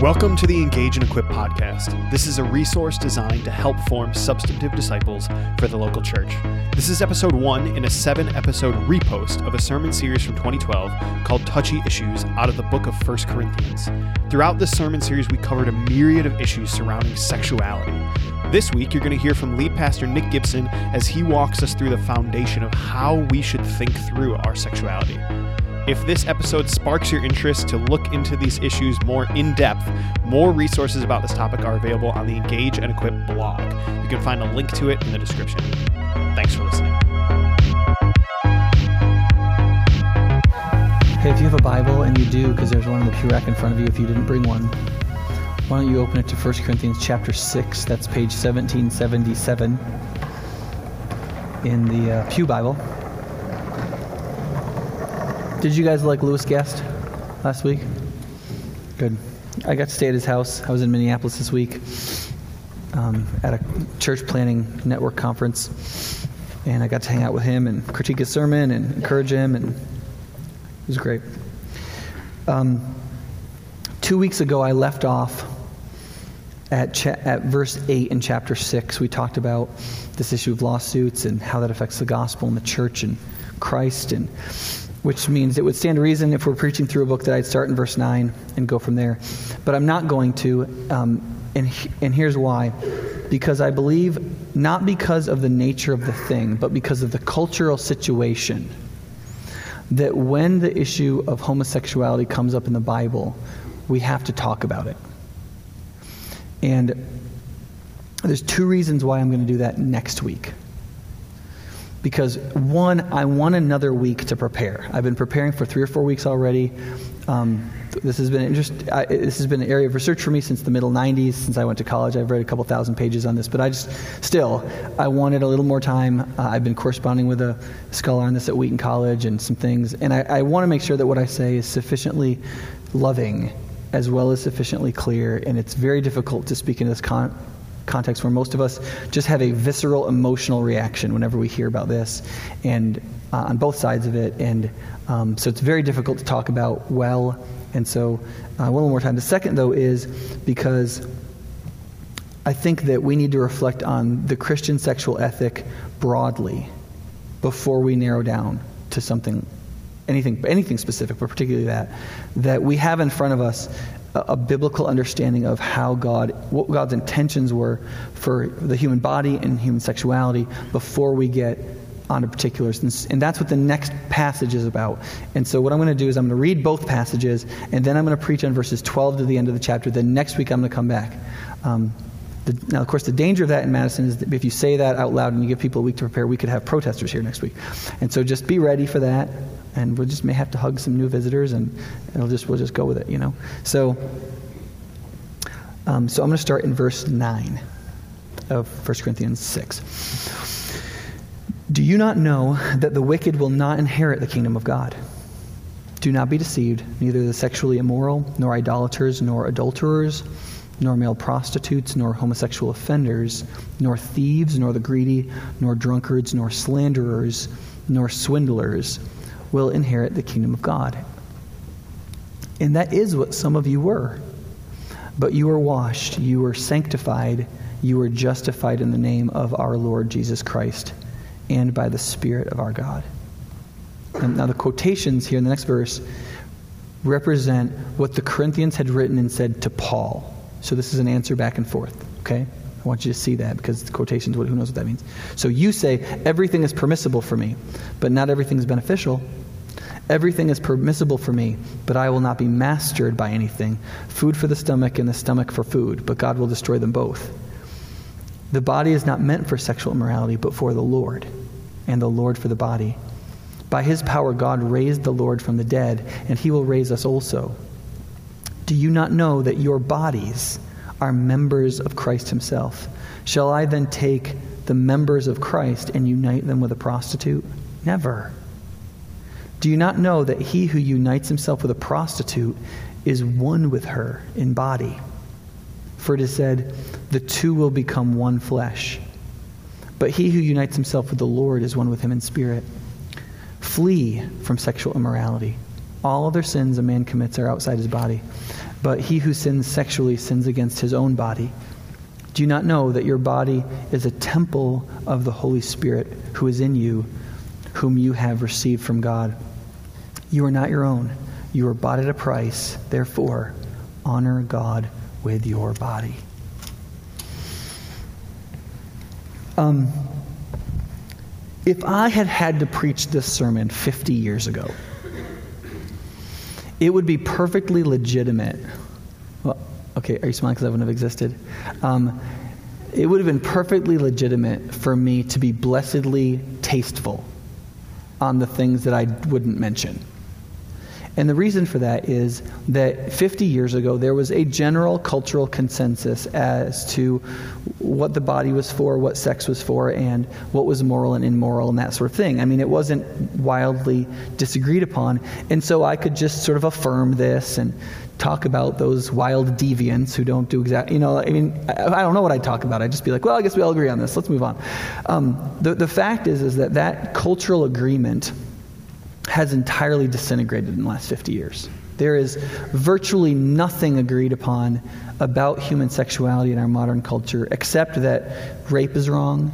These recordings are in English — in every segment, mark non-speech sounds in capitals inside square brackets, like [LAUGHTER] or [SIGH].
Welcome to the Engage and Equip podcast. This is a resource designed to help form substantive disciples for the local church. This is episode one in a seven episode repost of a sermon series from 2012 called Touchy Issues out of the book of 1 Corinthians. Throughout this sermon series, we covered a myriad of issues surrounding sexuality. This week, you're going to hear from lead pastor Nick Gibson as he walks us through the foundation of how we should think through our sexuality. If this episode sparks your interest to look into these issues more in depth, more resources about this topic are available on the Engage and Equip blog. You can find a link to it in the description. Thanks for listening. Hey, if you have a Bible, and you do, because there's one in the pew rack in front of you if you didn't bring one, why don't you open it to 1 Corinthians chapter 6? That's page 1777 in the uh, Pew Bible. Did you guys like Lewis Guest last week? Good. I got to stay at his house. I was in Minneapolis this week um, at a church planning network conference, and I got to hang out with him and critique his sermon and encourage him, and it was great. Um, two weeks ago, I left off at, cha- at verse 8 in chapter 6. We talked about this issue of lawsuits and how that affects the gospel and the church and Christ and which means it would stand to reason if we're preaching through a book that I'd start in verse 9 and go from there. But I'm not going to, um, and, and here's why. Because I believe, not because of the nature of the thing, but because of the cultural situation, that when the issue of homosexuality comes up in the Bible, we have to talk about it. And there's two reasons why I'm going to do that next week because one, I want another week to prepare. I've been preparing for three or four weeks already. Um, this has been interest, I, this has been an area of research for me since the middle 90s. Since I went to college, I've read a couple thousand pages on this. But I just still, I wanted a little more time. Uh, I've been corresponding with a scholar on this at Wheaton College and some things, and I, I want to make sure that what I say is sufficiently loving as well as sufficiently clear. And it's very difficult to speak in this con- context where most of us just have a visceral emotional reaction whenever we hear about this, and uh, on both sides of it. And um, so it's very difficult to talk about well. And so, uh, one more time. The second, though, is because I think that we need to reflect on the Christian sexual ethic broadly before we narrow down to something anything anything specific, but particularly that that we have in front of us a, biblical understanding of how God what God's intentions were for the human body and human sexuality before we get onto particulars. And, and that's what the next passage is about. And so what I'm going to do is I'm going to read both passages, and then I'm going to preach on verses 12 to the end of the chapter. Then next week I'm going to come back. Um, the, now, of course, the danger of that in Madison is that if you say that out loud and you give people a week to prepare, we could have protesters here next week. And so just be ready for that and we just may have to hug some new visitors, and it'll just we'll just go with it, you know. So, um, so I'm going to start in verse nine of 1 Corinthians six. Do you not know that the wicked will not inherit the kingdom of God? Do not be deceived. Neither the sexually immoral, nor idolaters, nor adulterers, nor male prostitutes, nor homosexual offenders, nor thieves, nor the greedy, nor drunkards, nor slanderers, nor swindlers will inherit the kingdom of God. And that is what some of you were. But you were washed, you were sanctified, you were justified in the name of our Lord Jesus Christ and by the Spirit of our God. And now, the quotations here in the next verse represent what the Corinthians had written and said to Paul. So, this is an answer back and forth, okay? I want you to see that because the quotations, who knows what that means? So, you say, everything is permissible for me, but not everything is beneficial. Everything is permissible for me, but I will not be mastered by anything. Food for the stomach and the stomach for food, but God will destroy them both. The body is not meant for sexual immorality, but for the Lord, and the Lord for the body. By his power, God raised the Lord from the dead, and he will raise us also. Do you not know that your bodies are members of Christ himself? Shall I then take the members of Christ and unite them with a prostitute? Never. Do you not know that he who unites himself with a prostitute is one with her in body? For it is said, the two will become one flesh. But he who unites himself with the Lord is one with him in spirit. Flee from sexual immorality. All other sins a man commits are outside his body, but he who sins sexually sins against his own body. Do you not know that your body is a temple of the Holy Spirit who is in you, whom you have received from God? You are not your own. You were bought at a price. Therefore, honor God with your body. Um, if I had had to preach this sermon 50 years ago, it would be perfectly legitimate. Well, okay, are you smiling because I wouldn't have existed? Um, it would have been perfectly legitimate for me to be blessedly tasteful on the things that I wouldn't mention. And the reason for that is that 50 years ago, there was a general cultural consensus as to what the body was for, what sex was for, and what was moral and immoral, and that sort of thing. I mean, it wasn't wildly disagreed upon. And so I could just sort of affirm this and talk about those wild deviants who don't do exactly, you know, I mean, I, don't know what I'd talk about. I'd just be like, well, I guess we all agree on this. Let's move on. Um, the, the fact is, is that that cultural agreement has entirely disintegrated in the last 50 years. There is virtually nothing agreed upon about human sexuality in our modern culture except that rape is wrong.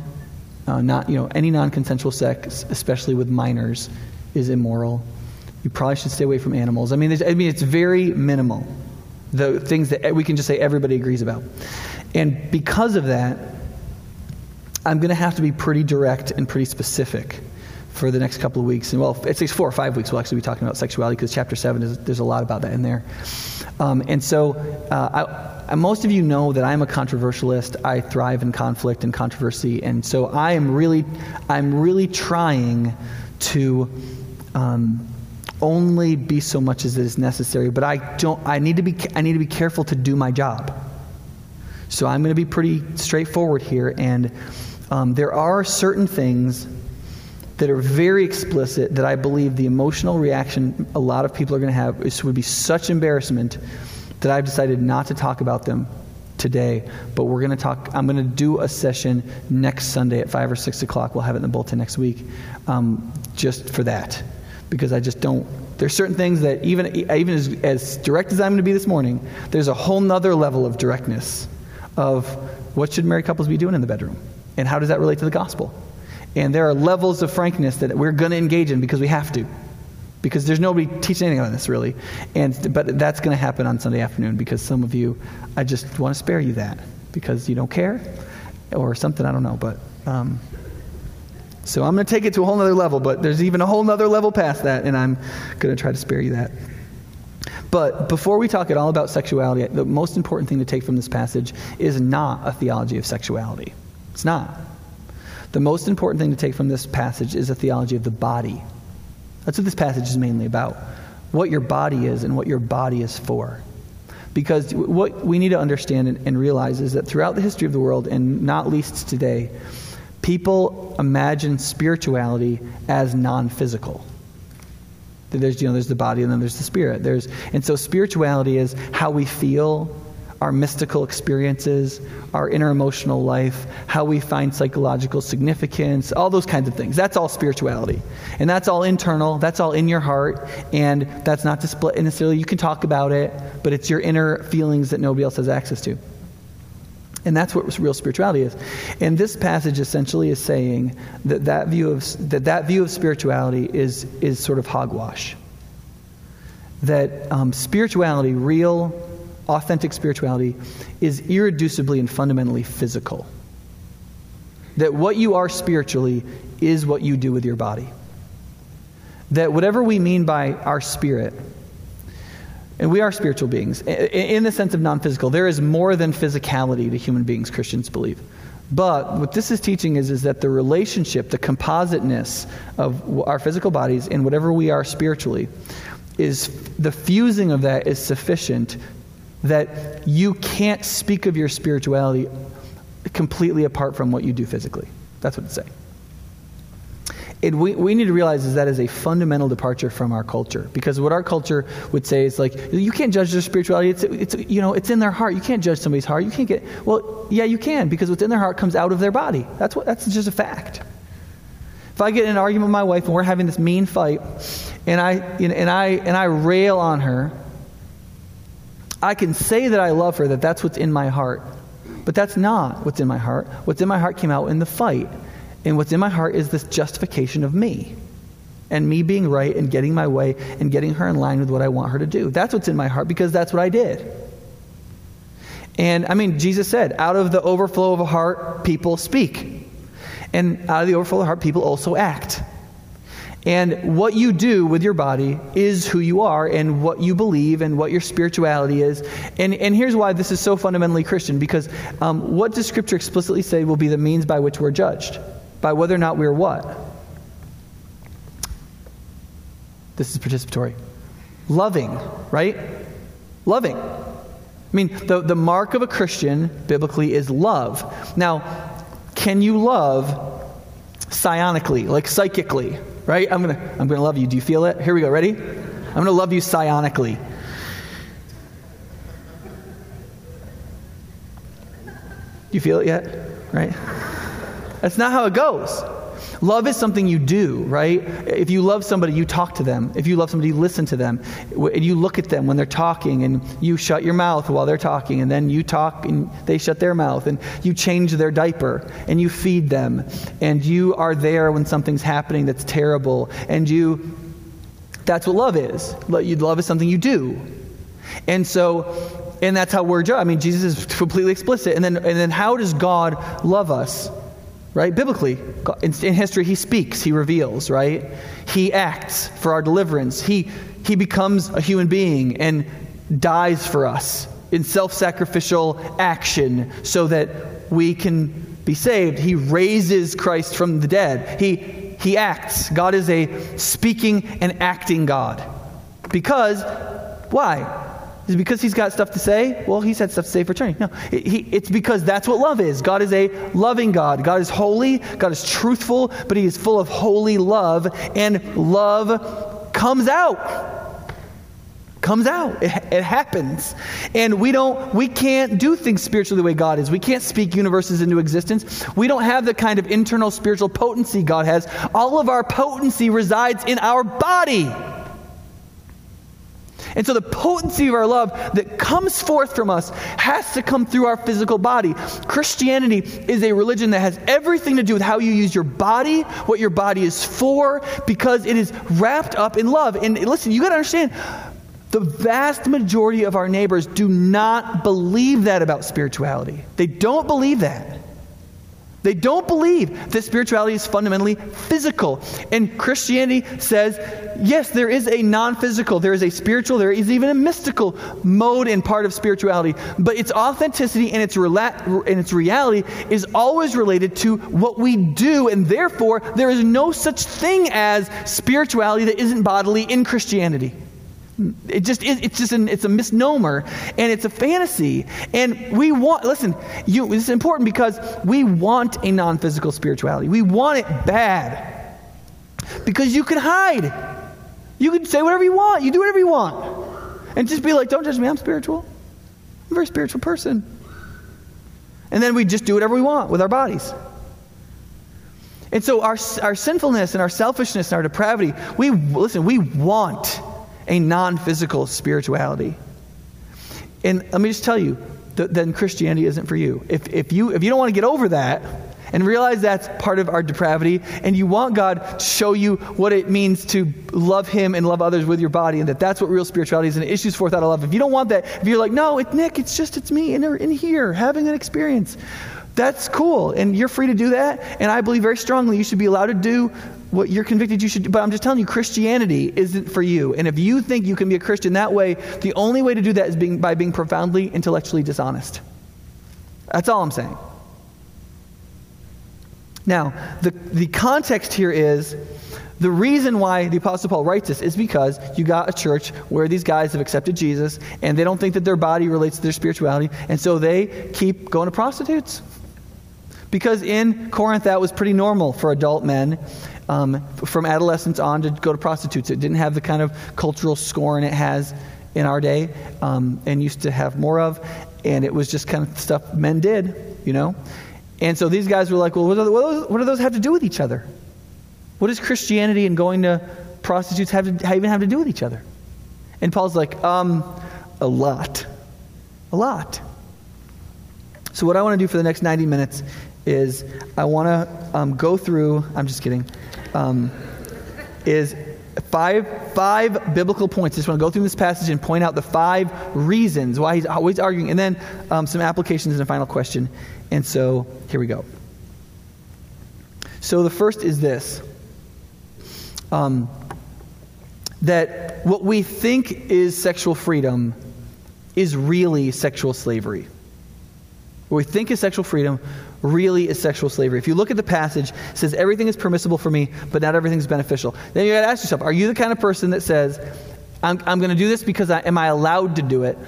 Uh, not, you know, any non consensual sex, especially with minors, is immoral. You probably should stay away from animals. I mean, I mean, it's very minimal. The things that we can just say everybody agrees about. And because of that, I'm going to have to be pretty direct and pretty specific for the next couple of weeks. And well, it's four or five weeks, we'll actually be talking about sexuality because chapter seven is, there's a lot about that in there. Um, and so, uh, I, most of you know that I'm a controversialist. I thrive in conflict and controversy, and so I am really, I'm really trying to um, only be so much as is necessary. But I don't. I need to be. I need to be careful to do my job. So I'm going to be pretty straightforward here, and um, there are certain things that are very explicit that I believe the emotional reaction a lot of people are going to have is, would be such embarrassment that I've decided not to talk about them today. But we're going to talk, I'm going to do a session next Sunday at 5 or 6 o'clock. We'll have it in the bulletin next week um, just for that. Because I just don't, there's certain things that even, even as, as direct as I'm going to be this morning, there's a whole nother level of directness of what should married couples be doing in the bedroom? And how does that relate to the gospel? And there are levels of frankness that we're going to engage in because we have to. Because there's nobody teaching anything on this, really. And, but that's going to happen on Sunday afternoon because some of you, I just want to spare you that because you don't care or something, I don't know. But um, so I'm going to take it to a whole other level, but there's even a whole other level past that, and I'm going to try to spare you that. But before we talk at all about sexuality, the most important thing to take from this passage is not a theology of sexuality. It's not. The most important thing to take from this passage is a theology of the body. That's what this passage is mainly about. What your body is and what your body is for. Because what we need to understand and, and realize is that throughout the history of the world, and not least today, people imagine spirituality as non physical. There's, you know, there's the body and then there's the spirit. There's, and so spirituality is how we feel, our mystical experiences, our inner emotional life, how we find psychological significance, all those kinds of things. That's all spirituality. And that's all internal, that's all in your heart, and that's not split necessarily. You can talk about it, but it's your inner feelings that nobody else has access to. And that's what real spirituality is. And this passage essentially is saying that that view of, that, that view of spirituality is, is sort of hogwash. That um, spirituality, real authentic spirituality is irreducibly and fundamentally physical. That what you are spiritually is what you do with your body. That whatever we mean by our spirit, and we are spiritual beings, in the sense of non physical, there is more than physicality to human beings, Christians believe. But what this is teaching is, is that the relationship, the compositeness of our physical bodies and whatever we are spiritually, is the fusing of that is sufficient that you can't speak of your spirituality completely apart from what you do physically. That's what it's saying. And we, we need to realize is that is a fundamental departure from our culture. Because what our culture would say is like you can't judge their spirituality. It's, it's you know it's in their heart. You can't judge somebody's heart. You can't get well yeah you can. Because what's in their heart comes out of their body. That's what that's just a fact. If I get in an argument with my wife and we're having this mean fight and I and I and I rail on her I can say that I love her, that that's what's in my heart. But that's not what's in my heart. What's in my heart came out in the fight. And what's in my heart is this justification of me and me being right and getting my way and getting her in line with what I want her to do. That's what's in my heart because that's what I did. And I mean, Jesus said, out of the overflow of a heart, people speak. And out of the overflow of the heart, people also act. And what you do with your body is who you are and what you believe and what your spirituality is. And, and here's why this is so fundamentally Christian because um, what does Scripture explicitly say will be the means by which we're judged? By whether or not we're what? This is participatory. Loving, right? Loving. I mean, the, the mark of a Christian biblically is love. Now, can you love psionically, like psychically? Right? I'm going to I'm going to love you. Do you feel it? Here we go. Ready? I'm going to love you psionically. Do you feel it yet? Right? That's not how it goes. Love is something you do, right? If you love somebody, you talk to them. If you love somebody, you listen to them. And you look at them when they're talking, and you shut your mouth while they're talking, and then you talk and they shut their mouth, and you change their diaper, and you feed them, and you are there when something's happening that's terrible, and you. That's what love is. Love is something you do. And so, and that's how we're judged. I mean, Jesus is completely explicit. And then, and then how does God love us? Right? Biblically, in, in, history, he speaks, he reveals, right? He acts for our deliverance. He, he becomes a human being and dies for us in self sacrificial action so that we can be saved. He raises Christ from the dead. He, he acts. God is a speaking and acting God. Because, why? Is it because he's got stuff to say? Well, he's had stuff to say for eternity. No, it, he, it's because that's what love is. God is a loving God. God is holy. God is truthful, but he is full of holy love, and love comes out. Comes out. It, it happens. And we don't, we can't do things spiritually the way God is. We can't speak universes into existence. We don't have the kind of internal spiritual potency God has. All of our potency resides in our body. And so the potency of our love that comes forth from us has to come through our physical body. Christianity is a religion that has everything to do with how you use your body, what your body is for, because it is wrapped up in love. And listen, you got to understand the vast majority of our neighbors do not believe that about spirituality. They don't believe that. They don't believe that spirituality is fundamentally physical. And Christianity says, yes, there is a non physical, there is a spiritual, there is even a mystical mode and part of spirituality. But its authenticity and its, rela- and its reality is always related to what we do. And therefore, there is no such thing as spirituality that isn't bodily in Christianity. It just is, it's just an, it's a misnomer and it's a fantasy. And we want, listen, you, this is important because we want a non physical spirituality. We want it bad because you can hide. You can say whatever you want, you do whatever you want. And just be like, don't judge me, I'm spiritual. I'm a very spiritual person. And then we just do whatever we want with our bodies. And so our, our sinfulness and our selfishness and our depravity, we, listen, we want a non physical spirituality. And let me just tell you, th- then Christianity isn't for you. If, if, you. if you don't want to get over that and realize that's part of our depravity, and you want God to show you what it means to love Him and love others with your body, and that that's what real spirituality is, and it issues forth out of love. If you don't want that, if you're like, no, it's Nick, it's just, it's me in, in here having an experience, that's cool. And you're free to do that. And I believe very strongly you should be allowed to do what you're convicted you should do. But I'm just telling you, Christianity isn't for you. And if you think you can be a Christian that way, the only way to do that is being, by being profoundly intellectually dishonest. That's all I'm saying. Now, the, the context here is the reason why the Apostle Paul writes this is because you got a church where these guys have accepted Jesus and they don't think that their body relates to their spirituality, and so they keep going to prostitutes. Because in Corinth, that was pretty normal for adult men um, from adolescence on to go to prostitutes. It didn't have the kind of cultural scorn it has in our day um, and used to have more of. And it was just kind of stuff men did, you know? And so these guys were like, well, what do, those, what do those have to do with each other? What does Christianity and going to prostitutes have to, even have to do with each other? And Paul's like, um, a lot. A lot. So, what I want to do for the next 90 minutes is I want to um, go through, I'm just kidding, um, is five, five biblical points. I just want to go through this passage and point out the five reasons why he's always arguing, and then um, some applications and a final question. And so, here we go. So, the first is this um, that what we think is sexual freedom is really sexual slavery. What we think is sexual freedom really is sexual slavery. If you look at the passage, it says everything is permissible for me, but not everything is beneficial. Then you got to ask yourself, are you the kind of person that says, I'm, I'm going to do this because I, am I allowed to do it?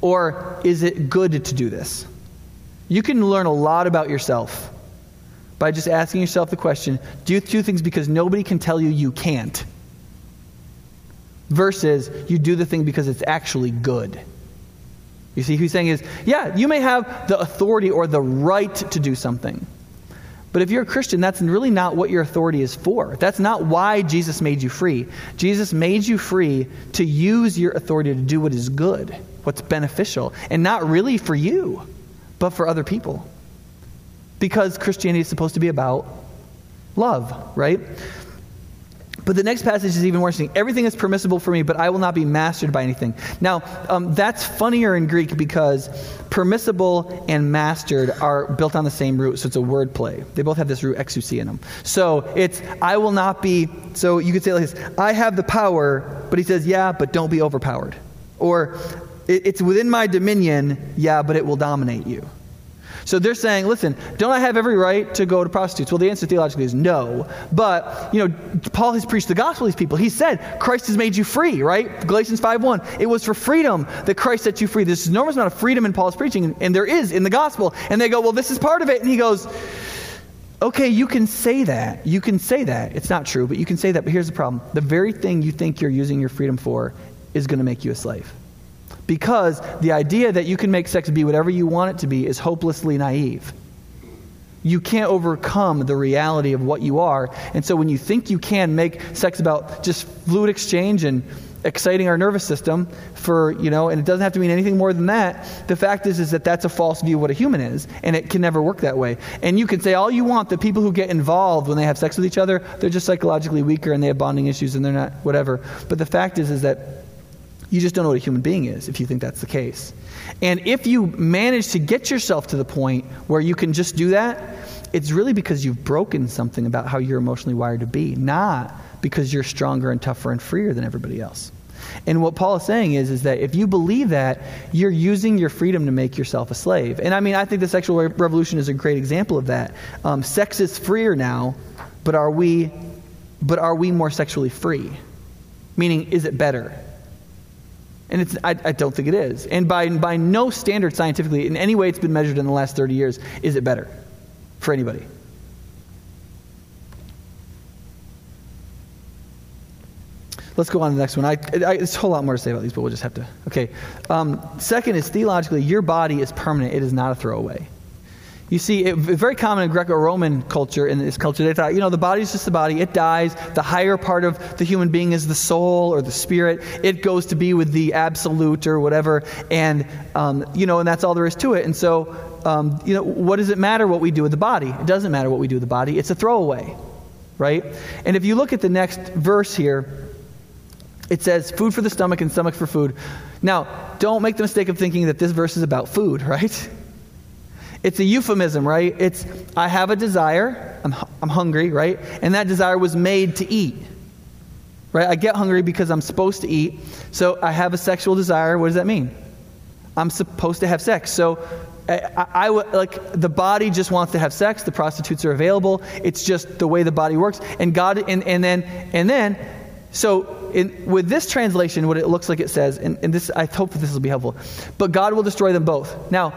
Or is it good to do this? You can learn a lot about yourself by just asking yourself the question, do you do things because nobody can tell you you can't? Versus you do the thing because it's actually good. You see, he's saying is, yeah, you may have the authority or the right to do something. But if you're a Christian, that's really not what your authority is for. That's not why Jesus made you free. Jesus made you free to use your authority to do what is good, what's beneficial, and not really for you, but for other people. Because Christianity is supposed to be about love, right? But the next passage is even interesting. Everything is permissible for me, but I will not be mastered by anything. Now, um, that's funnier in Greek because permissible and mastered are built on the same root, so it's a word play. They both have this root exousia in them. So it's, I will not be, so you could say like this I have the power, but he says, yeah, but don't be overpowered. Or it's within my dominion, yeah, but it will dominate you. So they're saying, listen, don't I have every right to go to prostitutes? Well, the answer theologically is no. But, you know, Paul has preached the gospel to these people. He said, Christ has made you free, right? Galatians 5.1. It was for freedom that Christ set you free. There's enormous amount of freedom in Paul's preaching, and there is in the gospel. And they go, well, this is part of it. And he goes, okay, you can say that. You can say that. It's not true, but you can say that. But here's the problem. The very thing you think you're using your freedom for is going to make you a slave. Because the idea that you can make sex be whatever you want it to be is hopelessly naive. You can't overcome the reality of what you are. And so when you think you can make sex about just fluid exchange and exciting our nervous system for, you know, and it doesn't have to mean anything more than that. The fact is is that that's a false view of what a human is, and it can never work that way. And you can say all you want the people who get involved when they have sex with each other, they're just psychologically weaker and they have bonding issues and they're not whatever. But the fact is is that you just don't know what a human being is if you think that's the case. And if you manage to get yourself to the point where you can just do that, it's really because you've broken something about how you're emotionally wired to be, not because you're stronger and tougher and freer than everybody else. And what Paul is saying is, is that if you believe that, you're using your freedom to make yourself a slave. And I mean, I think the sexual revolution is a great example of that. Um, sex is freer now, but are we, but are we more sexually free? Meaning, is it better? And it's, I, I, don't think it is. And by, by no standard scientifically, in any way it's been measured in the last 30 years, is it better for anybody. Let's go on to the next one. I, I, there's a whole lot more to say about these, but we'll just have to. Okay. Um, second is theologically, your body is permanent, it is not a throwaway. You see, it, very common in Greco Roman culture, in this culture, they thought, you know, the body is just the body, it dies. The higher part of the human being is the soul or the spirit. It goes to be with the absolute or whatever. And, um, you know, and that's all there is to it. And so, um, you know, what does it matter what we do with the body? It doesn't matter what we do with the body, it's a throwaway, right? And if you look at the next verse here, it says, food for the stomach and stomach for food. Now, don't make the mistake of thinking that this verse is about food, [LAUGHS] right? It's a euphemism, right? It's, I have a desire, I'm, I'm hungry, right? And that desire was made to eat, right? I get hungry because I'm supposed to eat. So I have a sexual desire. What does that mean? I'm supposed to have sex. So I, I, like the body just wants to have sex. The prostitutes are available. It's just the way the body works. And God, and, and then, and then, so in, with this translation, what it looks like it says, and, and this, I hope that this will be helpful. But God will destroy them both. Now,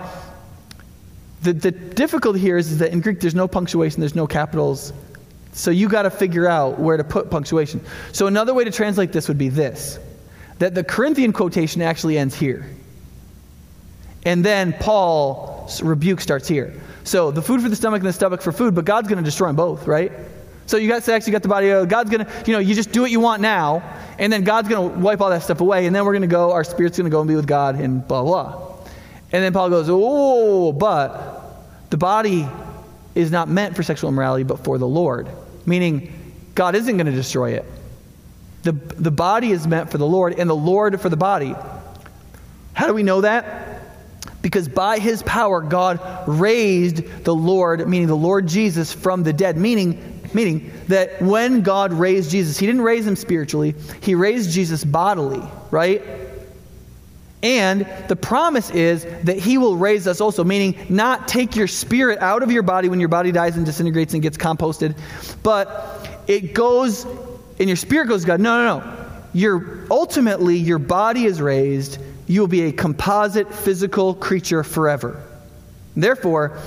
the, the difficulty here is, is that in Greek there's no punctuation, there's no capitals. So you got to figure out where to put punctuation. So another way to translate this would be this that the Corinthian quotation actually ends here. And then Paul's rebuke starts here. So the food for the stomach and the stomach for food, but God's going to destroy them both, right? So you got sex, you got the body, of God's going to, you know, you just do what you want now, and then God's going to wipe all that stuff away, and then we're going to go, our spirit's going to go and be with God, and blah, blah. And then Paul goes, oh, but the body is not meant for sexual immorality, but for the Lord. Meaning, God isn't going to destroy it. The, the body is meant for the Lord, and the Lord for the body. How do we know that? Because by his power, God raised the Lord, meaning the Lord Jesus, from the dead. Meaning, meaning that when God raised Jesus, he didn't raise him spiritually, he raised Jesus bodily, right? And the promise is that he will raise us also, meaning not take your spirit out of your body when your body dies and disintegrates and gets composted, but it goes, and your spirit goes to God. No, no, no. Your, ultimately, your body is raised. You will be a composite physical creature forever. Therefore,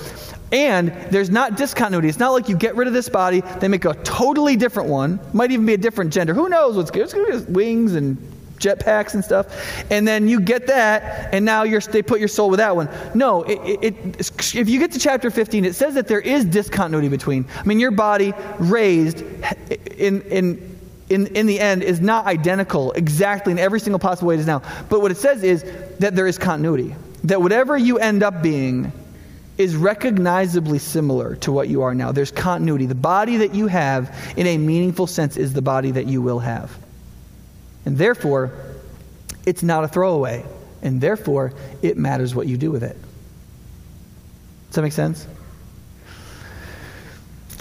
and there's not discontinuity. It's not like you get rid of this body, they make a totally different one. Might even be a different gender. Who knows what's good? Going to be wings and jetpacks and stuff. And then you get that, and now they put your soul with that one. No, it, it, if you get to chapter 15, it says that there is discontinuity between. I mean, your body raised in, in, in, in the end is not identical exactly in every single possible way it is now. But what it says is that there is continuity. That whatever you end up being is recognizably similar to what you are now. There's continuity. The body that you have, in a meaningful sense, is the body that you will have. And therefore, it's not a throwaway. And therefore, it matters what you do with it. Does that make sense?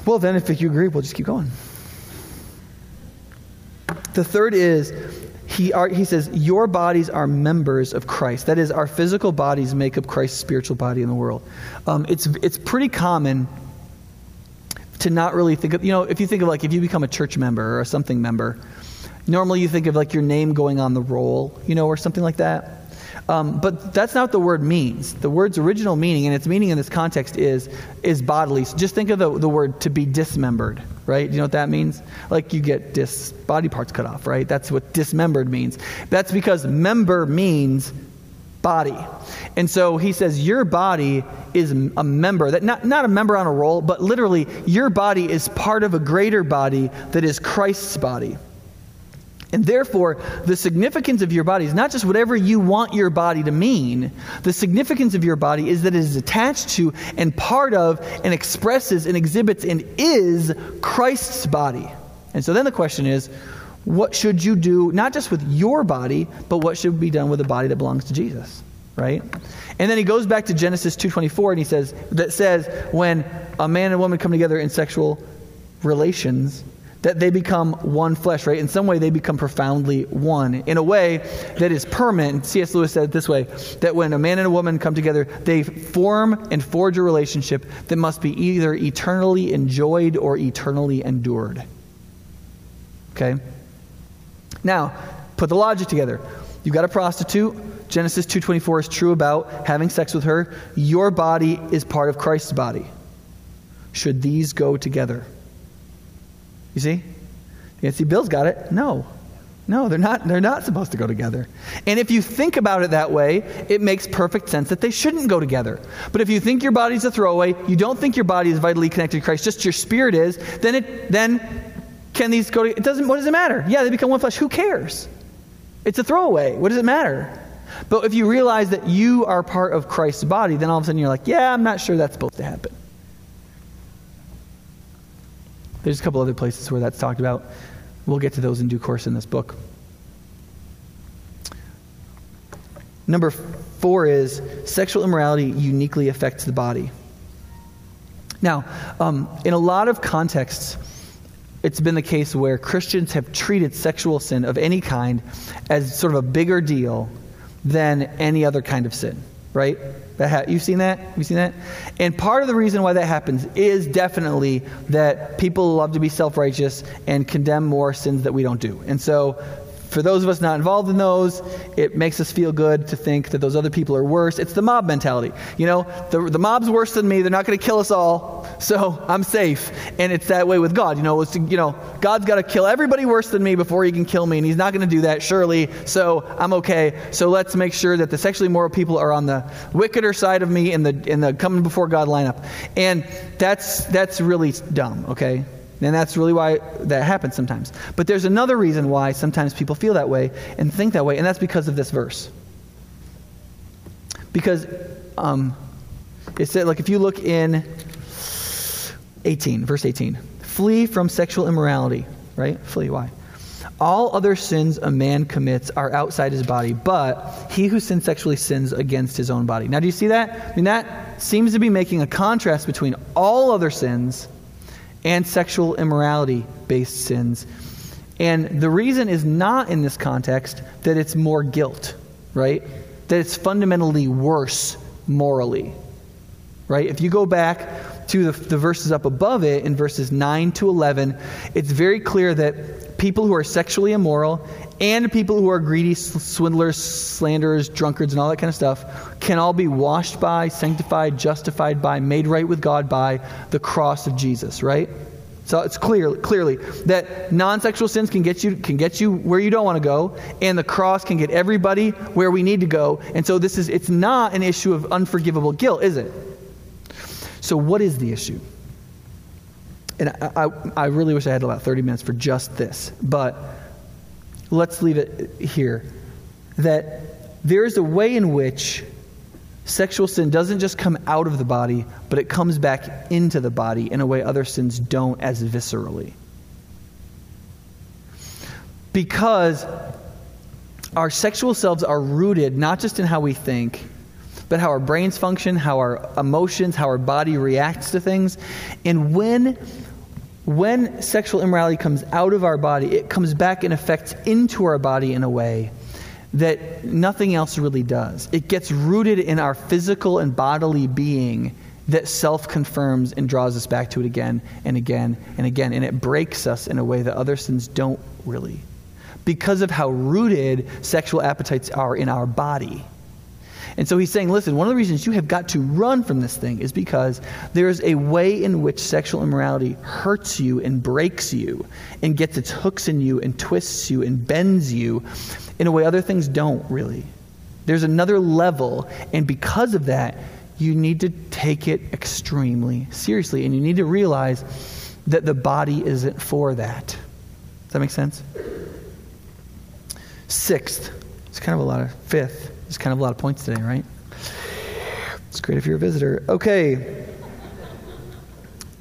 Well, then, if you agree, we'll just keep going. The third is he, are, he says, Your bodies are members of Christ. That is, our physical bodies make up Christ's spiritual body in the world. Um, it's, it's pretty common to not really think of, you know, if you think of like if you become a church member or a something member, Normally, you think of like your name going on the roll, you know, or something like that. Um, but that's not what the word means. The word's original meaning, and its meaning in this context is is bodily. So just think of the, the word to be dismembered, right? You know what that means? Like you get dis body parts cut off, right? That's what dismembered means. That's because member means body. And so he says your body is a member that not, not a member on a roll, but literally your body is part of a greater body that is Christ's body. And therefore, the significance of your body is not just whatever you want your body to mean. The significance of your body is that it is attached to and part of and expresses and exhibits and is Christ's body. And so then the question is, what should you do not just with your body, but what should be done with the body that belongs to Jesus? Right? And then he goes back to Genesis 2:24 and he says that says when a man and woman come together in sexual relations, that they become one flesh, right? In some way, they become profoundly one. In a way that is permanent. C.S. Lewis said it this way that when a man and a woman come together, they form and forge a relationship that must be either eternally enjoyed or eternally endured. Okay? Now, put the logic together. You've got a prostitute. Genesis 2:24 is true about having sex with her. Your body is part of Christ's body. Should these go together? You see? You see, Bill's got it. No. No, they're not, they're not supposed to go together. And if you think about it that way, it makes perfect sense that they shouldn't go together. But if you think your body's a throwaway, you don't think your body is vitally connected to Christ, just your spirit is, then it then can these go to, it doesn't what does it matter? Yeah, they become one flesh. Who cares? It's a throwaway. What does it matter? But if you realize that you are part of Christ's body, then all of a sudden you're like, yeah, I'm not sure that's supposed to happen. There's a couple other places where that's talked about. We'll get to those in due course in this book. Number four is sexual immorality uniquely affects the body. Now, um, in a lot of contexts, it's been the case where Christians have treated sexual sin of any kind as sort of a bigger deal than any other kind of sin, right? That ha- you've seen that? You've seen that? And part of the reason why that happens is definitely that people love to be self righteous and condemn more sins that we don't do. And so for those of us not involved in those, it makes us feel good to think that those other people are worse. It's the mob mentality. You know, the, the mob's worse than me. They're not going to kill us all, so I'm safe. And it's that way with God. You know, it's, you know God's got to kill everybody worse than me before he can kill me, and he's not going to do that, surely, so I'm okay. So let's make sure that the sexually immoral people are on the wickeder side of me in the, in the coming before God lineup. And that's, that's really dumb, okay? And that's really why that happens sometimes. But there's another reason why sometimes people feel that way and think that way, and that's because of this verse. Because um, it said, like, if you look in 18, verse 18, flee from sexual immorality, right? Flee, why? All other sins a man commits are outside his body, but he who sins sexually sins against his own body. Now, do you see that? I mean, that seems to be making a contrast between all other sins and sexual immorality based sins. And the reason is not in this context that it's more guilt, right? That it's fundamentally worse morally, right? If you go back to the, the verses up above it in verses 9 to 11, it's very clear that people who are sexually immoral and people who are greedy, swindlers, slanderers, drunkards, and all that kind of stuff can all be washed by, sanctified, justified by, made right with God by the cross of Jesus, right? So it's clear, clearly that non-sexual sins can get you can get you where you don't want to go, and the cross can get everybody where we need to go. And so this is it's not an issue of unforgivable guilt, is it? So what is the issue? And I, I, I really wish I had about 30 minutes for just this, but let's leave it here. That there is a way in which Sexual sin doesn't just come out of the body, but it comes back into the body in a way other sins don't as viscerally. Because our sexual selves are rooted not just in how we think, but how our brains function, how our emotions, how our body reacts to things. And when when sexual immorality comes out of our body, it comes back and affects into our body in a way that nothing else really does. It gets rooted in our physical and bodily being that self confirms and draws us back to it again and again and again. And it breaks us in a way that other sins don't really. Because of how rooted sexual appetites are in our body. And so he's saying, listen, one of the reasons you have got to run from this thing is because there is a way in which sexual immorality hurts you and breaks you and gets its hooks in you and twists you and bends you in a way other things don't really. There's another level, and because of that, you need to take it extremely seriously, and you need to realize that the body isn't for that. Does that make sense? Sixth, it's kind of a lot of fifth. It's kind of a lot of points today, right? It's great if you're a visitor. Okay.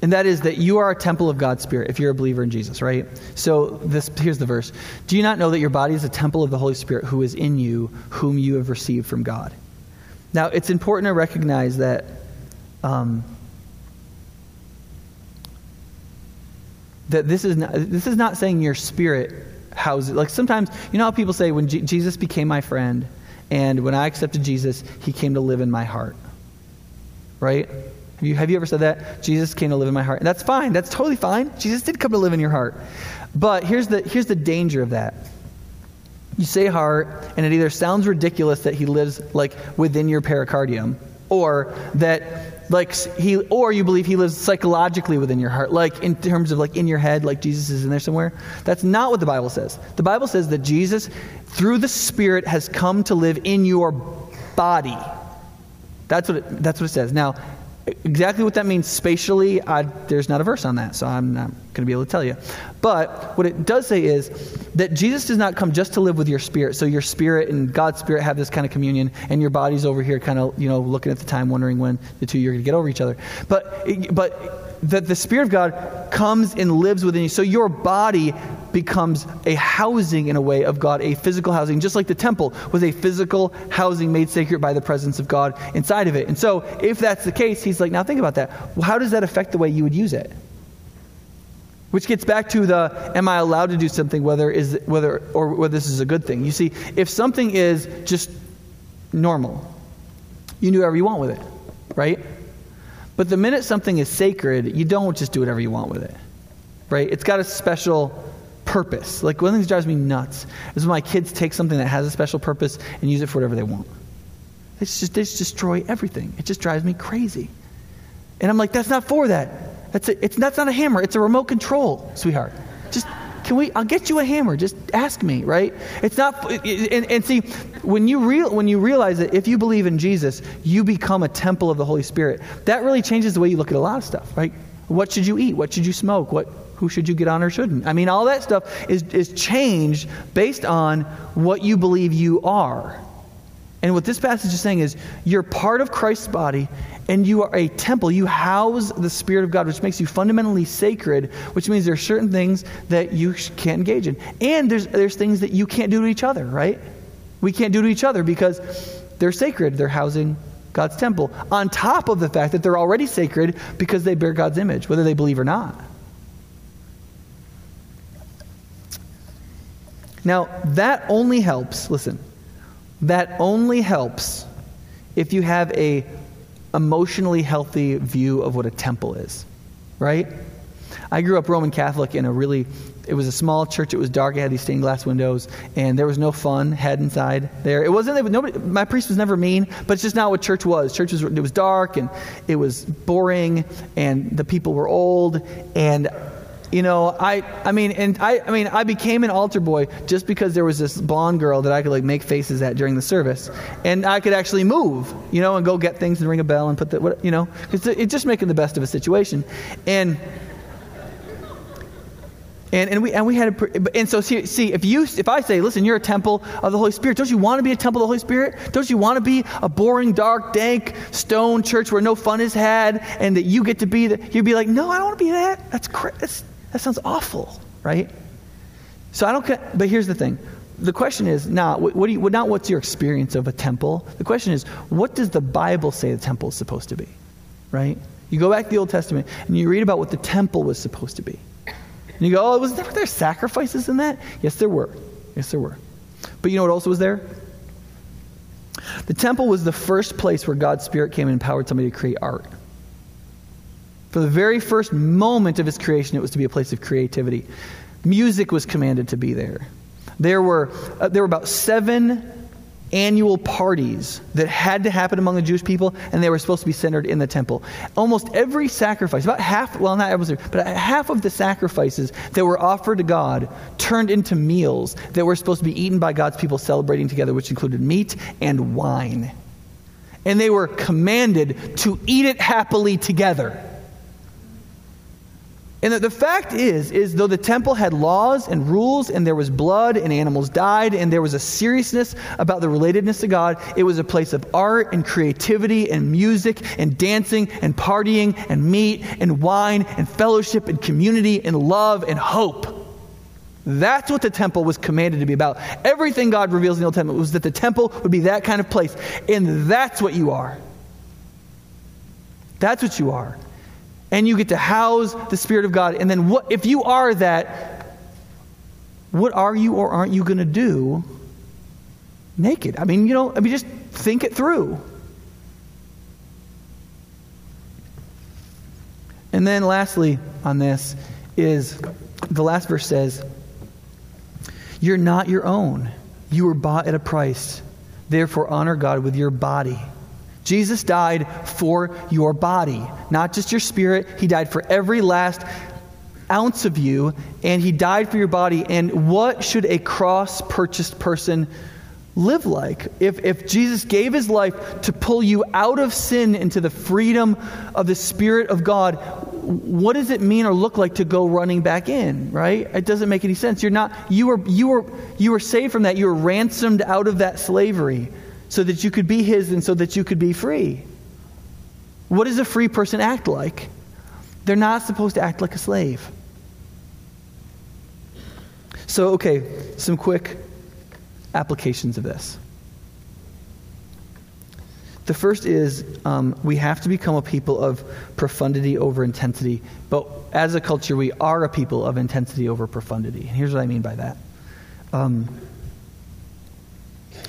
And that is that you are a temple of God's Spirit if you're a believer in Jesus, right? So this here's the verse. Do you not know that your body is a temple of the Holy Spirit who is in you, whom you have received from God? Now, it's important to recognize that um, that this is not, this is not saying your spirit houses. Like sometimes, you know how people say, when G- Jesus became my friend, and when I accepted Jesus, he came to live in my heart. Right? Have you, have you ever said that? Jesus came to live in my heart. And that's fine. That's totally fine. Jesus did come to live in your heart. But here's the, here's the danger of that. You say heart, and it either sounds ridiculous that he lives like within your pericardium, or that like he or you believe he lives psychologically within your heart like in terms of like in your head like jesus is in there somewhere that's not what the bible says the bible says that jesus through the spirit has come to live in your body that's what it, that's what it says now Exactly what that means spatially, I, there's not a verse on that, so I'm not going to be able to tell you. But what it does say is that Jesus does not come just to live with your spirit. So your spirit and God's spirit have this kind of communion, and your body's over here, kind of, you know, looking at the time, wondering when the two you're going to get over each other. But, but that the Spirit of God comes and lives within you. So your body becomes a housing in a way of God, a physical housing, just like the temple was a physical housing made sacred by the presence of God inside of it. And so if that's the case, he's like, now think about that. Well, how does that affect the way you would use it? Which gets back to the am I allowed to do something whether is whether or whether this is a good thing. You see, if something is just normal, you do whatever you want with it, right? But the minute something is sacred, you don't just do whatever you want with it. Right? It's got a special purpose. Like one things that drives me nuts is when my kids take something that has a special purpose and use it for whatever they want. It's just they just destroy everything. It just drives me crazy. And I'm like, that's not for that. That's a, it's that's not a hammer. It's a remote control, sweetheart. Can we? I'll get you a hammer. Just ask me, right? It's not. And, and see, when you real when you realize that if you believe in Jesus, you become a temple of the Holy Spirit. That really changes the way you look at a lot of stuff, right? What should you eat? What should you smoke? What who should you get on or shouldn't? I mean, all that stuff is is changed based on what you believe you are. And what this passage is saying is you're part of Christ's body and you are a temple. You house the Spirit of God, which makes you fundamentally sacred, which means there are certain things that you can't engage in. And there's, there's things that you can't do to each other, right? We can't do to each other because they're sacred. They're housing God's temple, on top of the fact that they're already sacred because they bear God's image, whether they believe or not. Now, that only helps, listen, that only helps if you have a emotionally healthy view of what a temple is, right? I grew up Roman Catholic in a really, it was a small church. It was dark. It had these stained glass windows, and there was no fun had inside there. It wasn't. Was nobody. My priest was never mean, but it's just not what church was. Church was. It was dark and it was boring, and the people were old, and you know, I, I mean, and I, I mean, I became an altar boy just because there was this blonde girl that I could like make faces at during the service, and I could actually move, you know, and go get things and ring a bell and put the, you know, it's, it's just making the best of a situation, and. And, and, we, and we had a, and so see, see if you if I say listen you're a temple of the Holy Spirit. Don't you want to be a temple of the Holy Spirit? Don't you want to be a boring dark dank stone church where no fun is had and that you get to be the you'd be like no I don't want to be that. That's that's that sounds awful, right? So I don't. But here's the thing: the question is not what, do you, not what's your experience of a temple. The question is what does the Bible say the temple is supposed to be, right? You go back to the Old Testament and you read about what the temple was supposed to be. And you go, oh, was there, were there sacrifices in that? Yes, there were. Yes, there were. But you know what else was there? The temple was the first place where God's Spirit came and empowered somebody to create art. From the very first moment of his creation, it was to be a place of creativity. Music was commanded to be there. There were, uh, there were about seven annual parties that had to happen among the Jewish people, and they were supposed to be centered in the temple. Almost every sacrifice, about half, well, not every, but half of the sacrifices that were offered to God turned into meals that were supposed to be eaten by God's people celebrating together, which included meat and wine. And they were commanded to eat it happily together. And the, fact is, is though the temple had laws and rules and there was blood and animals died and there was a seriousness about the relatedness to God, it was a place of art and creativity and music and dancing and partying and meat and wine and fellowship and community and love and hope. That's what the temple was commanded to be about. Everything God reveals in the Old Testament was that the temple would be that kind of place. And that's what you are. That's what you are and you get to house the Spirit of God. And then, what if you are that? What are you or aren't you going to do naked? I mean, you know, I mean, just think it through. And then, lastly, on this is the last verse says, You're not your own. You were bought at a price. Therefore, honor God with your body. Jesus died for your body, not just your spirit. He died for every last ounce of you, and He died for your body. And what should a cross purchased person live like? If, if Jesus gave His life to pull you out of sin into the freedom of the Spirit of God, what does it mean or look like to go running back in, right? It doesn't make any sense. You're not, you were, you were, you were saved from that. You were ransomed out of that slavery so that you could be His and so that you could be free. What does a free person act like? They're not supposed to act like a slave. So, okay, some quick applications of this. The first is um, we have to become a people of profundity over intensity. But as a culture, we are a people of intensity over profundity. And here's what I mean by that. Um,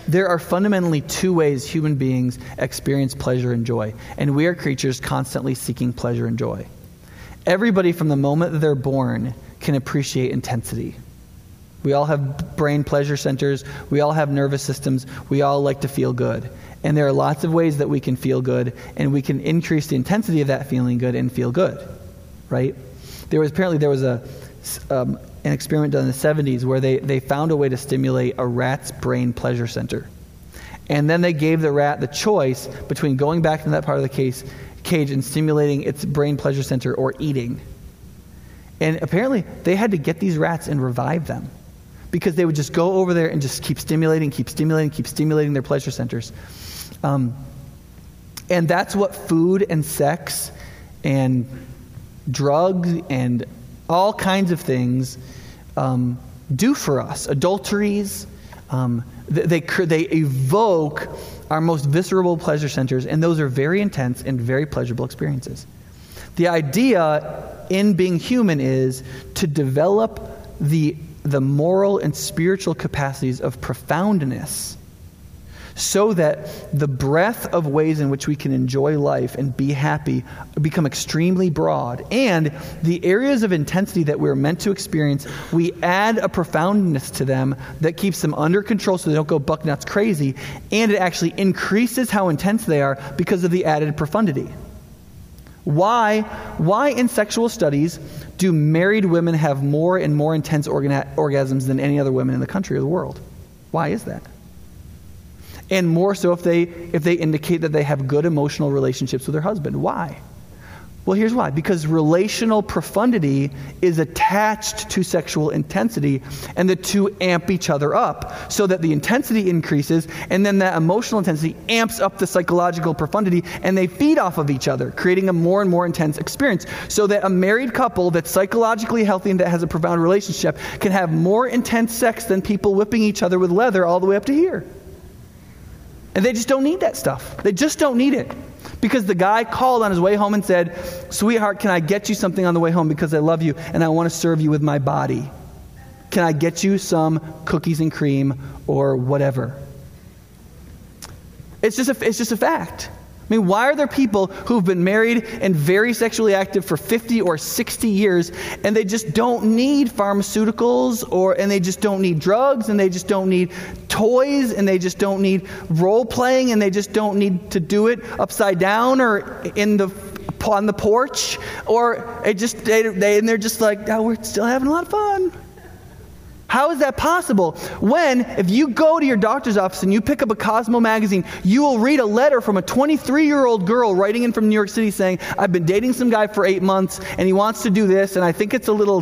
there are fundamentally two ways human beings experience pleasure and joy, and we are creatures constantly seeking pleasure and joy. Everybody from the moment that they're born can appreciate intensity. We all have brain pleasure centers, we all have nervous systems, we all like to feel good. And there are lots of ways that we can feel good, and we can increase the intensity of that feeling good and feel good, right? There was apparently there was a um, an experiment done in the 70s where they, they found a way to stimulate a rat's brain pleasure center. And then they gave the rat the choice between going back into that part of the case, cage and stimulating its brain pleasure center or eating. And apparently, they had to get these rats and revive them because they would just go over there and just keep stimulating, keep stimulating, keep stimulating their pleasure centers. Um, and that's what food and sex and drugs and all kinds of things um, do for us. Adulteries, um, they, they evoke our most visceral pleasure centers, and those are very intense and very pleasurable experiences. The idea in being human is to develop the, the moral and spiritual capacities of profoundness so that the breadth of ways in which we can enjoy life and be happy become extremely broad. And the areas of intensity that we're meant to experience, we add a profoundness to them that keeps them under control so they don't go buck nuts crazy. And it actually increases how intense they are because of the added profundity. Why, why in sexual studies do married women have more and more intense orga- orgasms than any other women in the country or the world? Why is that? And more so if they if they indicate that they have good emotional relationships with their husband. Why? Well, here's why. Because relational profundity is attached to sexual intensity, and the two amp each other up so that the intensity increases, and then that emotional intensity amps up the psychological profundity, and they feed off of each other, creating a more and more intense experience. So that a married couple that's psychologically healthy and that has a profound relationship can have more intense sex than people whipping each other with leather all the way up to here. And they just don't need that stuff. They just don't need it. Because the guy called on his way home and said, Sweetheart, can I get you something on the way home because I love you and I want to serve you with my body? Can I get you some cookies and cream or whatever? It's just a, it's just a fact. I mean, why are there people who've been married and very sexually active for 50 or 60 years and they just don't need pharmaceuticals or and they just don't need drugs and they just don't need toys and they just don't need role playing and they just don't need to do it upside down or in the on the porch or it just they, they and they're just like, "Oh, we're still having a lot of fun." How is that possible? When, if you go to your doctor's office and you pick up a Cosmo magazine, you will read a letter from a 23 year old girl writing in from New York City saying, I've been dating some guy for eight months and he wants to do this, and I think it's a little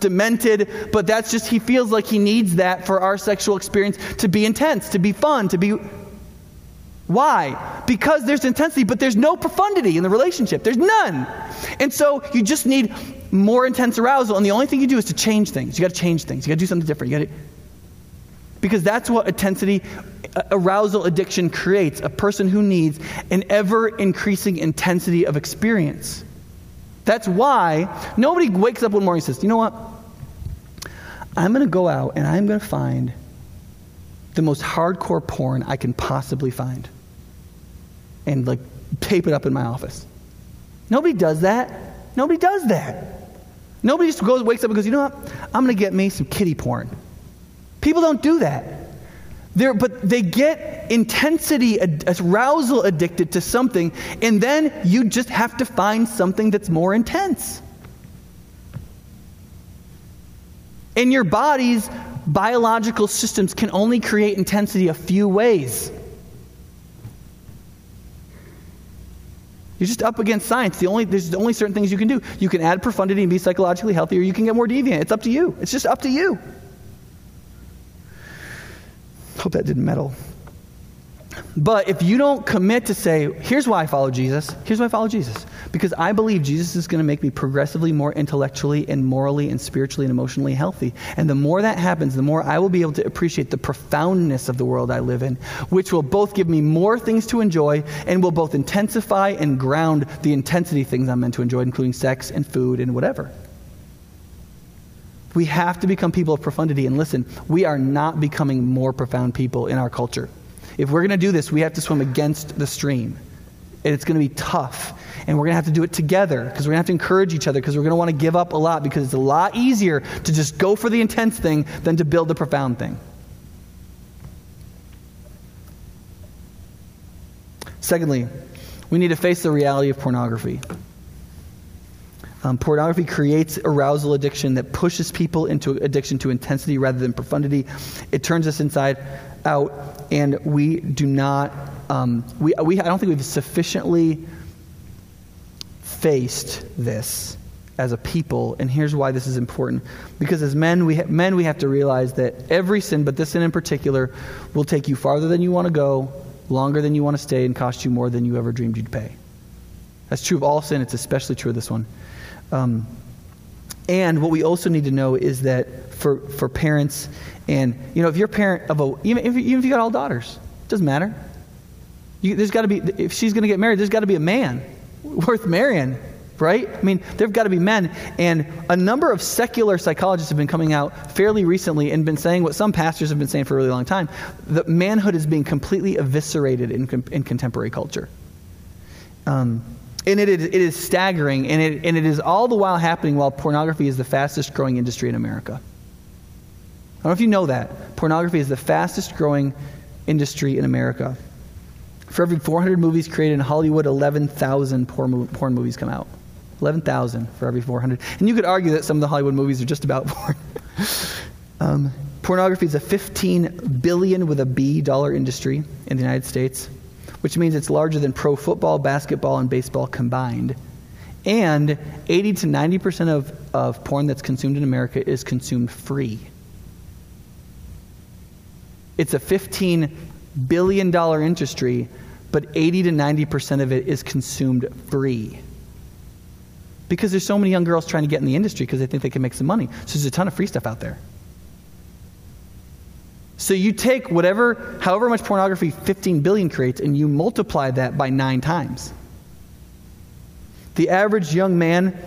demented, but that's just, he feels like he needs that for our sexual experience to be intense, to be fun, to be. Why? Because there's intensity, but there's no profundity in the relationship. There's none. And so you just need more intense arousal, and the only thing you do is to change things. You got to change things. You got to do something different. You got to because that's what intensity uh, arousal addiction creates a person who needs an ever increasing intensity of experience that's why nobody wakes up one morning and says you know what i'm going to go out and i'm going to find the most hardcore porn i can possibly find and like tape it up in my office nobody does that nobody does that Nobody just goes, wakes up and goes, you know what? I'm going to get me some kitty porn. People don't do that. They're, but they get intensity, arousal addicted to something, and then you just have to find something that's more intense. And your body's biological systems can only create intensity a few ways. You're just up against science. The only, there's only certain things you can do. You can add profundity and be psychologically healthy, or you can get more deviant. It's up to you. It's just up to you. Hope that didn't meddle. But if you don't commit to say, here's why I follow Jesus, here's why I follow Jesus. Because I believe Jesus is going to make me progressively more intellectually and morally and spiritually and emotionally healthy. And the more that happens, the more I will be able to appreciate the profoundness of the world I live in, which will both give me more things to enjoy and will both intensify and ground the intensity things I'm meant to enjoy, including sex and food and whatever. We have to become people of profundity. And listen, we are not becoming more profound people in our culture. If we're going to do this, we have to swim against the stream. And it's going to be tough. And we're going to have to do it together because we're going to have to encourage each other because we're going to want to give up a lot because it's a lot easier to just go for the intense thing than to build the profound thing. Secondly, we need to face the reality of pornography. Um, pornography creates arousal addiction that pushes people into addiction to intensity rather than profundity. It turns us inside out, and we do not, um, we, we, I don't think we've sufficiently faced this as a people, and here's why this is important. Because as men, we ha- men we have to realize that every sin, but this sin in particular, will take you farther than you want to go, longer than you want to stay, and cost you more than you ever dreamed you'd pay. That's true of all sin. It's especially true of this one. Um, and what we also need to know is that for, for parents, and you know, if you're a parent of a even if, even if you got all daughters, it doesn't matter. You, there's got to be if she's going to get married, there's got to be a man worth marrying right? I mean, there've got to be men. And a number of secular psychologists have been coming out fairly recently and been saying what some pastors have been saying for a really long time that manhood is being completely eviscerated in, in contemporary culture. Um, and it is, it is staggering, and it, and it is all the while happening while pornography is the fastest growing industry in America. I don't know if you know that. Pornography is the fastest growing industry in America. For every 400 movies created in Hollywood, 11,000 porn, movies come out. 11,000 for every 400. And you could argue that some of the Hollywood movies are just about [LAUGHS] porn. um, pornography is a 15 billion with a B dollar industry in the United States, which means it's larger than pro football, basketball, and baseball combined. And 80 to 90% of, of porn that's consumed in America is consumed free. It's a 15 billion dollar industry, but 80 to 90% of it is consumed free. Because there's so many young girls trying to get in the industry because they think they can make some money. So there's a ton of free stuff out there. So you take whatever, however much pornography 15 billion creates, and you multiply that by nine times. The average young man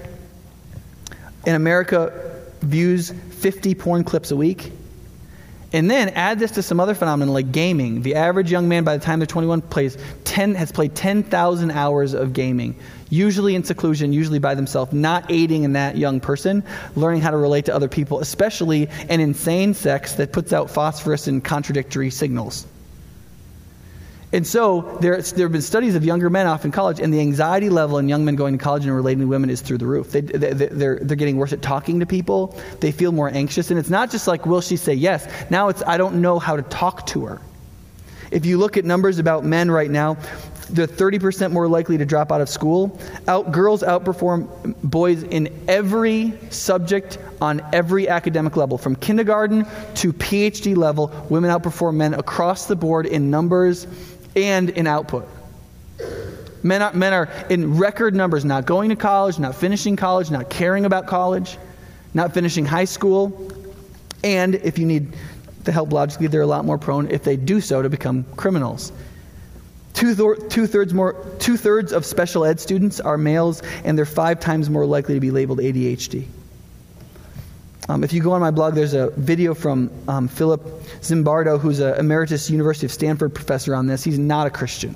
in America views 50 porn clips a week. And then add this to some other phenomenon like gaming. The average young man by the time they're 21 plays 10, has played 10,000 hours of gaming, usually in seclusion, usually by themselves, not aiding in that young person learning how to relate to other people, especially an insane sex that puts out phosphorus and contradictory signals. And so there, there have been studies of younger men off in college, and the anxiety level in young men going to college and relating to women is through the roof. They, they, they're, they're getting worse at talking to people. They feel more anxious. And it's not just like, will she say yes? Now it's, I don't know how to talk to her. If you look at numbers about men right now, they're 30% more likely to drop out of school. Out, girls outperform boys in every subject on every academic level. From kindergarten to PhD level, women outperform men across the board in numbers and in output. Men are, men are in record numbers not going to college, not finishing college, not caring about college, not finishing high school. And if you need the help logically, they're a lot more prone, if they do so, to become criminals. Two, thirds more, two thirds of special ed students are males, and they're five times more likely to be labeled ADHD. Um, if you go on my blog, there's a video from um, Philip Zimbardo, who's an emeritus University of Stanford professor on this. He's not a Christian.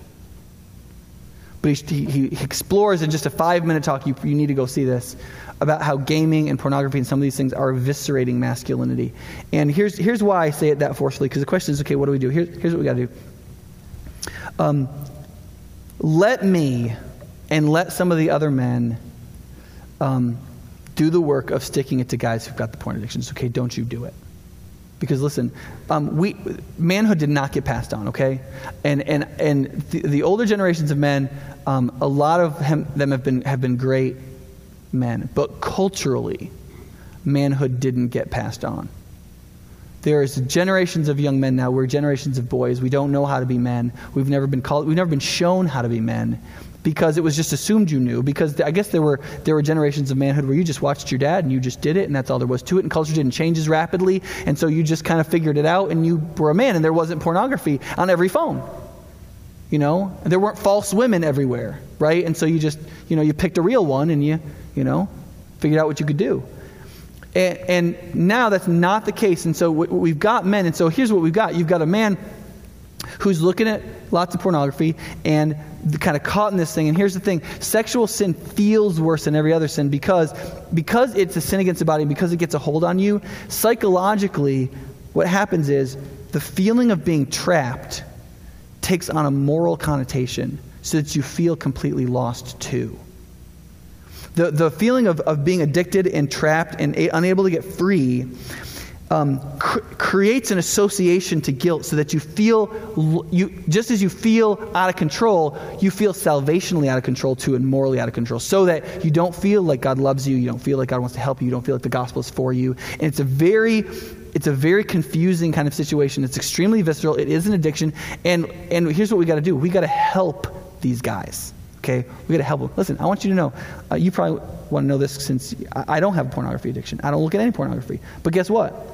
But he, he, explores in just a five minute talk, you, you need to go see this, about how gaming and pornography and some of these things are eviscerating masculinity. And here's, here's why I say it that forcefully, because the question is okay, what do we do? Here, here's what we got to do. Um, let me and let some of the other men um, do the work of sticking it to guys who've got the porn addictions. Okay, don't you do it. Because listen, um, we, manhood did not get passed on, okay? And, and, and the, the older generations of men, um, a lot of them have been, have been great men. But culturally, manhood didn't get passed on. There's generations of young men now. We're generations of boys. We don't know how to be men. We've never been called. We've never been shown how to be men because it was just assumed you knew. Because I guess there were there were generations of manhood where you just watched your dad and you just did it, and that's all there was to it. And culture didn't change as rapidly, and so you just kind of figured it out, and you were a man. And there wasn't pornography on every phone. You know, and there weren't false women everywhere, right? And so you just you know you picked a real one, and you you know figured out what you could do. And, and now that's not the case. And so we've got men. And so here's what we've got you've got a man who's looking at lots of pornography and kind of caught in this thing. And here's the thing sexual sin feels worse than every other sin because, because it's a sin against the body, because it gets a hold on you, psychologically, what happens is the feeling of being trapped takes on a moral connotation so that you feel completely lost too. The, the feeling of, of being addicted and trapped and a, unable to get free um, cr- creates an association to guilt so that you feel, you, just as you feel out of control, you feel salvationally out of control too and morally out of control. So that you don't feel like God loves you, you don't feel like God wants to help you, you don't feel like the gospel is for you. And it's a very it's a very confusing kind of situation. It's extremely visceral. It is an addiction. And, and here's what we got to do we got to help these guys. Okay? We got to help them. Listen, I want you to know, uh, you probably want to know this since I, I don't have a pornography addiction. I don't look at any pornography. But guess what?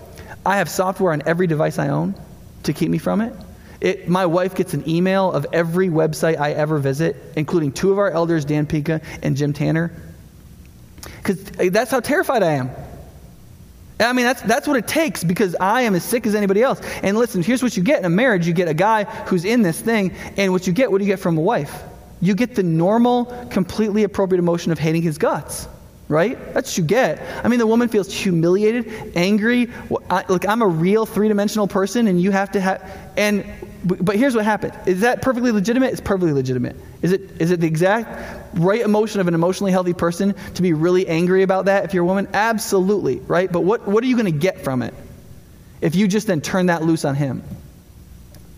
I have software on every device I own to keep me from it. It, my wife gets an email of every website I ever visit, including two of our elders, Dan Pika and Jim Tanner. Because uh, that's how terrified I am. I mean, that's, that's what it takes because I am as sick as anybody else. And listen, here's what you get in a marriage you get a guy who's in this thing, and what you get, what do you get from a wife? You get the normal, completely appropriate emotion of hating his guts right? That's what you get. I mean, the woman feels humiliated, angry. I, look, I'm a real three dimensional person, and you have to have. And but here's what happened: is that perfectly legitimate? It's perfectly legitimate. Is it is it the exact right emotion of an emotionally healthy person to be really angry about that if you're a woman? Absolutely, right? But what what are you going to get from it if you just then turn that loose on him?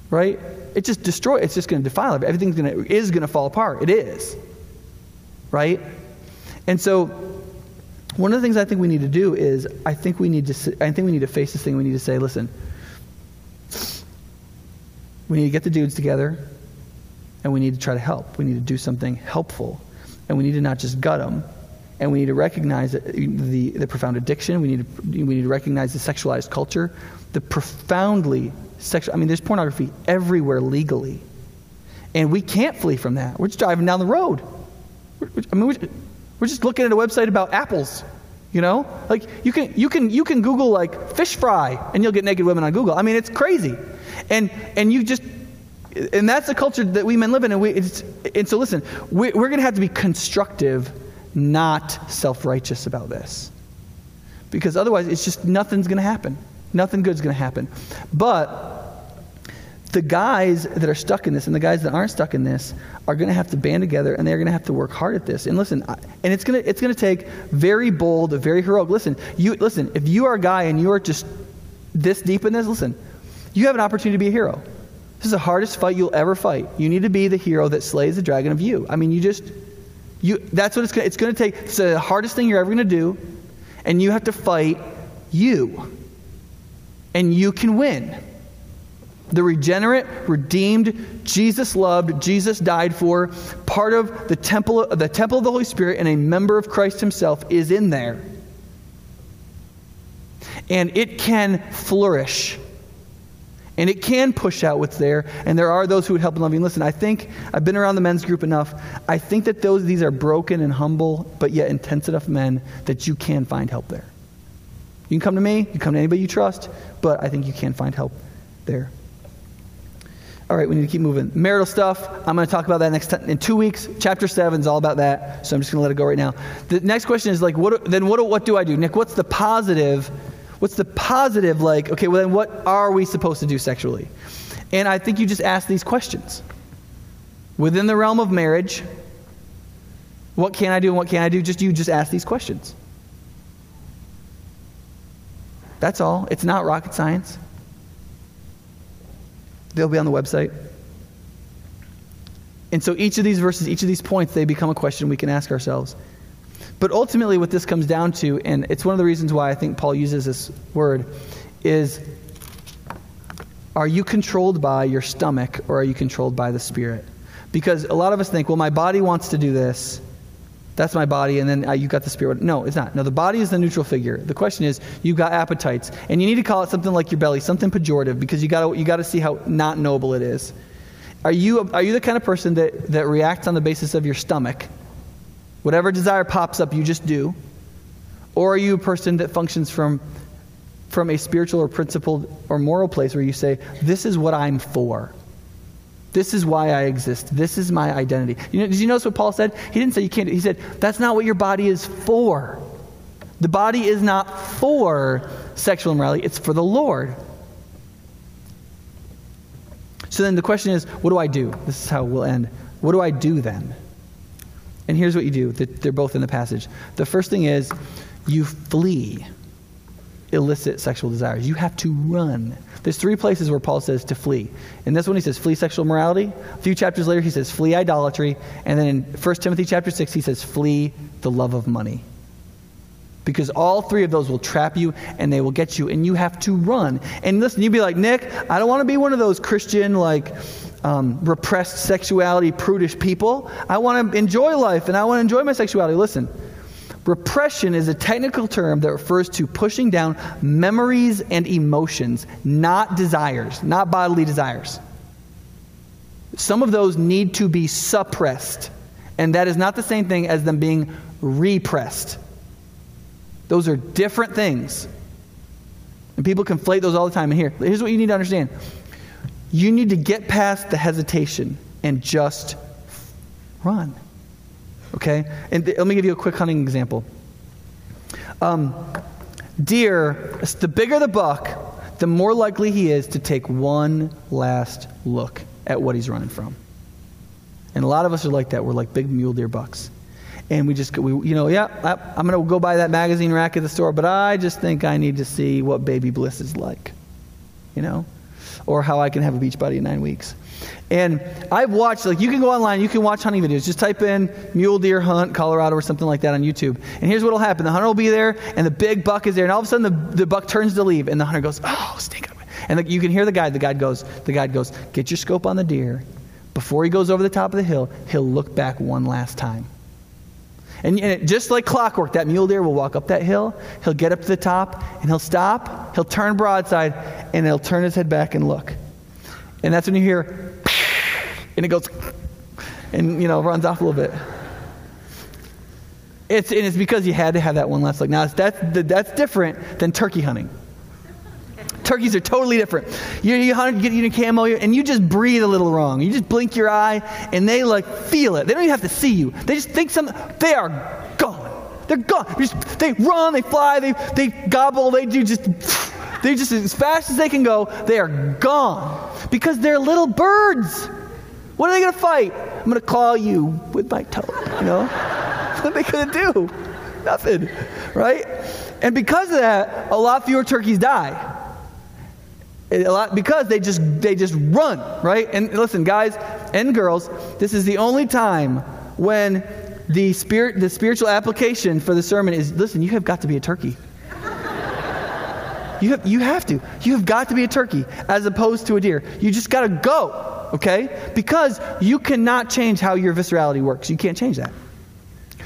Right? It just destroy. It's just going to defile it. Everything's going to is going to fall apart. It is. Right? And so one of the things I think we need to do is I think we need to I think we need to face this thing. We need to say, listen, we need to get the dudes together, and we need to try to help. We need to do something helpful, and we need to not just gut them. And we need to recognize the, the profound addiction. We need, to, we need to recognize the sexualized culture, the profoundly sexual. I mean, there's pornography everywhere legally. And we can't flee from that. We're just driving down the road. I mean, we're just looking at a website about apples. You know, like you can you can you can Google like fish fry and you'll get naked women on Google. I mean, it's crazy, and and you just and that's the culture that we men live in. And we and so listen, we, we're going to have to be constructive, not self righteous about this, because otherwise it's just nothing's going to happen. Nothing good's going to happen. But the guys that are stuck in this and the guys that aren't stuck in this are going to have to band together and they're going to have to work hard at this. And listen, and it's going to it's going to take very bold, very heroic. Listen, you listen. If you are a guy and you are just this deep in this, listen, you have an opportunity to be a hero. This is the hardest fight you'll ever fight. You need to be the hero that slays the dragon of you. I mean, you just you. That's what it's going. It's going to take. It's the hardest thing you're ever going to do, and you have to fight you, and you can win the regenerate, redeemed, Jesus loved, Jesus died for, part of the temple, the temple of the Holy Spirit, and a member of Christ Himself is in there. And it can flourish. And it can push out what's there. And there are those who would help in loving. Listen, I think I've been around the men's group enough. I think that those these are broken and humble, but yet intense enough men that you can find help there. You can come to me, you can come to anybody you trust, but I think you can find help there. All right, we need to keep moving. Marital stuff, I'm going to talk about that next. In two weeks, chapter 7 is all about that, so I'm just going to let it go right now. The next question is like, what, then what, what do I do? Nick, what's the positive? What's the positive, like, okay, well, then what are we supposed to do sexually? And I think you just ask these questions. Within the realm of marriage, what can I do and what can I do? Just you just ask these questions. That's all. It's not rocket science. They'll be on the website. And so each of these verses, each of these points, they become a question we can ask ourselves. But ultimately, what this comes down to, and it's one of the reasons why I think Paul uses this word, is are you controlled by your stomach or are you controlled by the Spirit? Because a lot of us think, well, my body wants to do this, that's my body, and then uh, you got the spirit. No, it's not. No, the body is the neutral figure. The question is, you've got appetites, and you need to call it something like your belly, something pejorative, because you got you got to see how not noble it is. Are you are you the kind of person that that reacts on the basis of your stomach? Whatever desire pops up, you just do, or are you a person that functions from from a spiritual or principled or moral place where you say, "This is what I'm for." This is why I exist. This is my identity. You know, did you notice what Paul said? He didn't say you can't. He said, that's not what your body is for. The body is not for sexual immorality, it's for the Lord. So then the question is, what do I do? This is how we'll end. What do I do then? And here's what you do. They're both in the passage. The first thing is, you flee. Illicit sexual desires. You have to run. There's three places where Paul says to flee. In this one, he says flee sexual morality. A few chapters later, he says flee idolatry. And then in 1 Timothy chapter 6, he says flee the love of money. Because all three of those will trap you and they will get you, and you have to run. And listen, you'd be like, Nick, I don't want to be one of those Christian, like, um, repressed sexuality, prudish people. I want to enjoy life and I want to enjoy my sexuality. Listen, repression is a technical term that refers to pushing down memories and emotions, not desires, not bodily desires. Some of those need to be suppressed, and that is not the same thing as them being repressed. Those are different things. And people conflate those all the time. And here, here's what you need to understand you need to get past the hesitation and just run. Okay? And th- let me give you a quick hunting example. Um, deer, the bigger the buck, the more likely he is to take one last look at what he's running from. And a lot of us are like that. We're like big mule deer bucks and we just we, you know yeah I, i'm going to go buy that magazine rack at the store but i just think i need to see what baby bliss is like you know or how i can have a beach buddy in nine weeks and i've watched like you can go online you can watch hunting videos. Just type in mule deer hunt colorado or something like that on youtube. And here's what will happen. The hunter will be there and the big buck is there. And all of a sudden the, the buck turns to leave and the hunter goes oh stink and the, you can hear the guide. The guide goes the guide goes get your scope on the deer. Before he goes over the top of the hill he'll look back one last time. And, and just like clockwork, that mule deer will walk up that hill, he'll get up to the top, and he'll stop, he'll turn broadside, and he'll turn his head back and look. And that's when you hear, and it goes, and, you know, runs off a little bit. It's, and it's because you had to have that one last look. Now, that's, that's different than turkey hunting. Turkeys are totally different. You, you hunt, get you a camo, and you just breathe a little wrong. You just blink your eye, and they like feel it. They don't even have to see you. They just think something. They are gone. They're gone. They, just, they run. They fly. They they gobble. They do just. They just as fast as they can go. They are gone because they're little birds. What are they going to fight? I'm going to claw you with my toe. You know, [LAUGHS] what they going to do? Nothing, right? And because of that, a lot fewer turkeys die a lot because they just they just run right and listen guys and girls this is the only time when the spirit the spiritual application for the sermon is listen you have got to be a turkey you have, you have to you have got to be a turkey as opposed to a deer you just got to go okay because you cannot change how your viscerality works you can't change that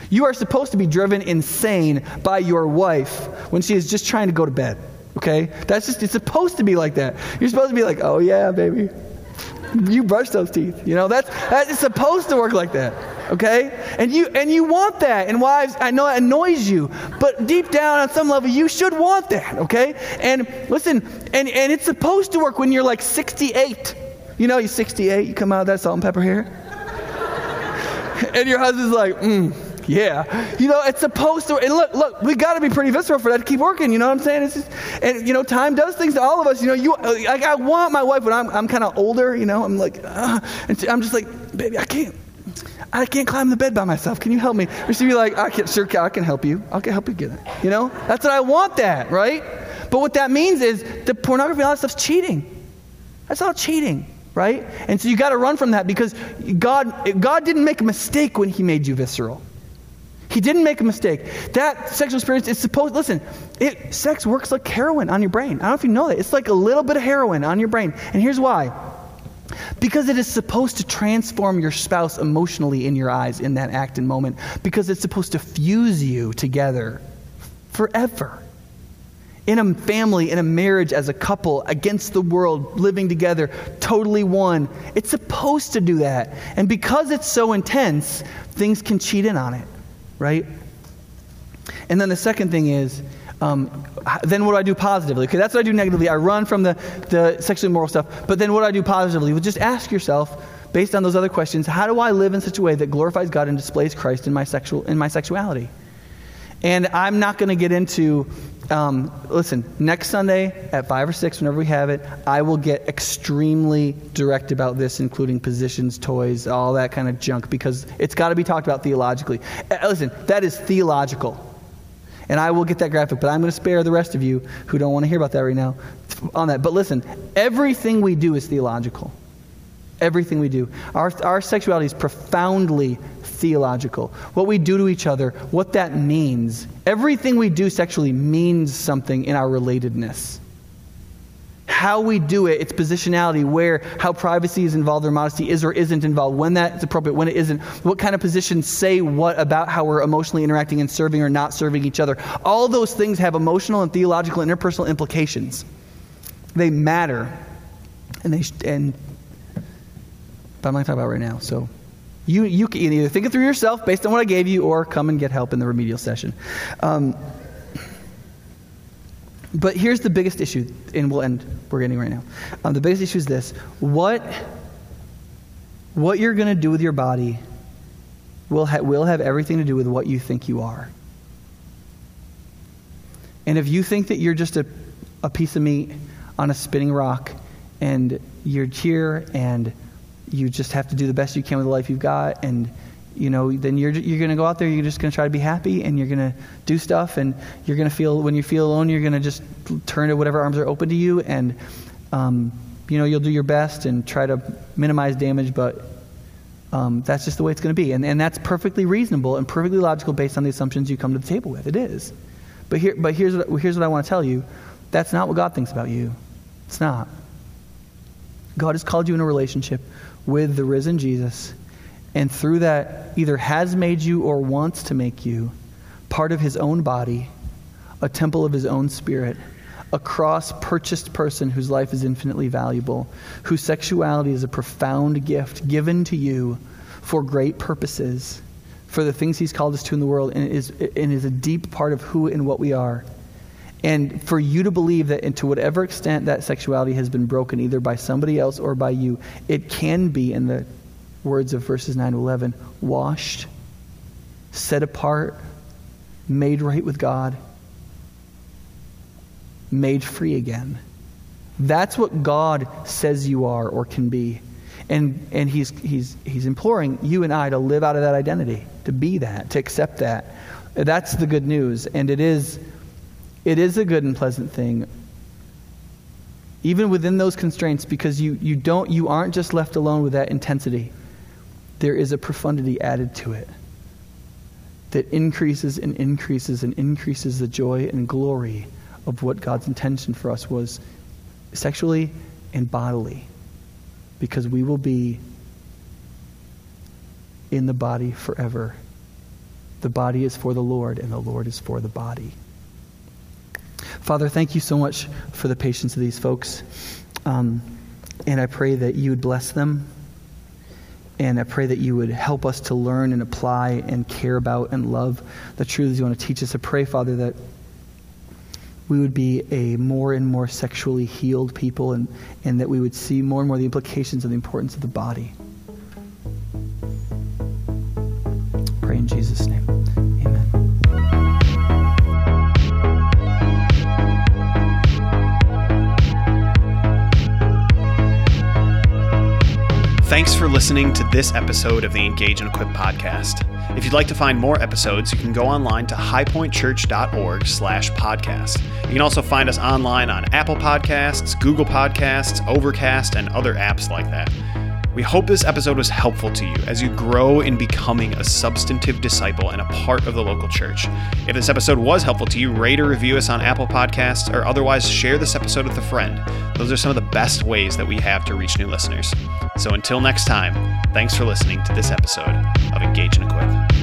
you are supposed to be driven insane by your wife when she is just trying to go to bed Okay? That's just, it's supposed to be like that. You're supposed to be like, oh yeah, baby. You brush those teeth. You know, that's, that's supposed to work like that. Okay? And you, and you want that. And wives, I know it annoys you, but deep down on some level, you should want that. Okay? And listen, and, and it's supposed to work when you're like 68. You know, you're 68, you come out of that salt and pepper hair. and your husband's like, mm, yeah. You know, it's supposed to, and look, look, we got to be pretty visceral for that to keep working. You know what I'm saying? It's just, and, you know, time does things to all of us. You know, you, like, I want my wife when I'm, I'm kind of older, you know, I'm like, uh, and I'm just like, baby, I can't, I can't climb the bed by myself. Can you help me? She'd be like, I can, sure, I can help you. I can help you get it. You know, that's what I want that, right? But what that means is the pornography, all that stuff's cheating. That's all cheating right? And so you got to run from that because God, God didn't make a mistake when He made you visceral. He didn't make a mistake. That sexual experience is supposed, listen, it, sex works like heroin on your brain. I don't know if you know that. It's like a little bit of heroin on your brain. And here's why. Because it is supposed to transform your spouse emotionally in your eyes in that act and moment. Because it's supposed to fuse you together forever. In a family, in a marriage, as a couple, against the world, living together, totally one. It's supposed to do that. And because it's so intense, things can cheat in on it right? And then the second thing is, um, then what do I do positively? Okay, that's what I do negatively. I run from the, the sexually immoral stuff. But then what do I do positively? Well, just ask yourself, based on those other questions, how do I live in such a way that glorifies God and displays Christ in my, sexual, in my sexuality? And I'm not going to get into, um, listen, next Sunday at 5 or 6, whenever we have it, I will get extremely direct about this, including positions, toys, all that kind of junk, because it's got to be talked about theologically. Uh, listen, that is theological. And I will get that graphic, but I'm going to spare the rest of you who don't want to hear about that right now on that. But listen, everything we do is theological. Everything we do. Our, our sexuality is profoundly theological. What we do to each other, what that means. Everything we do sexually means something in our relatedness how we do it, its positionality, where, how privacy is involved or modesty is or isn't involved, when that's appropriate, when it isn't, what kind of positions say what about how we're emotionally interacting and serving or not serving each other. All those things have emotional and theological and interpersonal implications. They matter. And they, and, I'm not talking about right now. So you, you can either think it through yourself based on what I gave you or come and get help in the remedial session. Um, but here's the biggest issue, and we'll end. We're getting right now. Um, the biggest issue is this: what what you're going to do with your body will ha- will have everything to do with what you think you are. And if you think that you're just a, a piece of meat on a spinning rock, and you're here and you just have to do the best you can with the life you've got, and you know, then you're, you're going to go out there, you're just going to try to be happy, and you're going to do stuff, and you're going to feel, when you feel alone, you're going to just turn to whatever arms are open to you, and, um, you know, you'll do your best and try to minimize damage, but um, that's just the way it's going to be. And, and that's perfectly reasonable and perfectly logical based on the assumptions you come to the table with. It is. But, here, but here's, what, here's what I want to tell you that's not what God thinks about you. It's not. God has called you in a relationship with the risen Jesus and through that either has made you or wants to make you part of his own body, a temple of his own spirit, a cross purchased person whose life is infinitely valuable, whose sexuality is a profound gift given to you for great purposes, for the things he's called us to in the world, and is, and is a deep part of who and what we are. And for you to believe that, and to whatever extent that sexuality has been broken, either by somebody else or by you, it can be in the words of verses 9 to 11 washed, set apart, made right with God, made free again. That's what God says you are or can be. And, and he's, he's, he's imploring you and I to live out of that identity, to be that, to accept that. That's the good news. And it is, it is a good and pleasant thing even within those constraints because you, you don't you aren't just left alone with that intensity there is a profundity added to it that increases and increases and increases the joy and glory of what God's intention for us was sexually and bodily. Because we will be in the body forever. The body is for the Lord, and the Lord is for the body. Father, thank you so much for the patience of these folks. Um, and I pray that you would bless them and I pray that you would help us to learn and apply and care about and love the truths you want to teach us. I pray, Father, that we would be a more and more sexually healed people and, and that we would see more and more the implications of the importance of the body. Pray in Jesus' name. Thanks for listening to this episode of the Engage and Equip podcast. If you'd like to find more episodes, you can go online to highpointchurch.org slash podcast. You can also find us online on Apple Podcasts, Google Podcasts, Overcast, and other apps like that. We hope this episode was helpful to you as you grow in becoming a substantive disciple and a part of the local church. If this episode was helpful to you, rate or review us on Apple Podcasts or otherwise share this episode with a friend. Those are some of the best ways that we have to reach new listeners. So until next time, thanks for listening to this episode of Engage and Equip.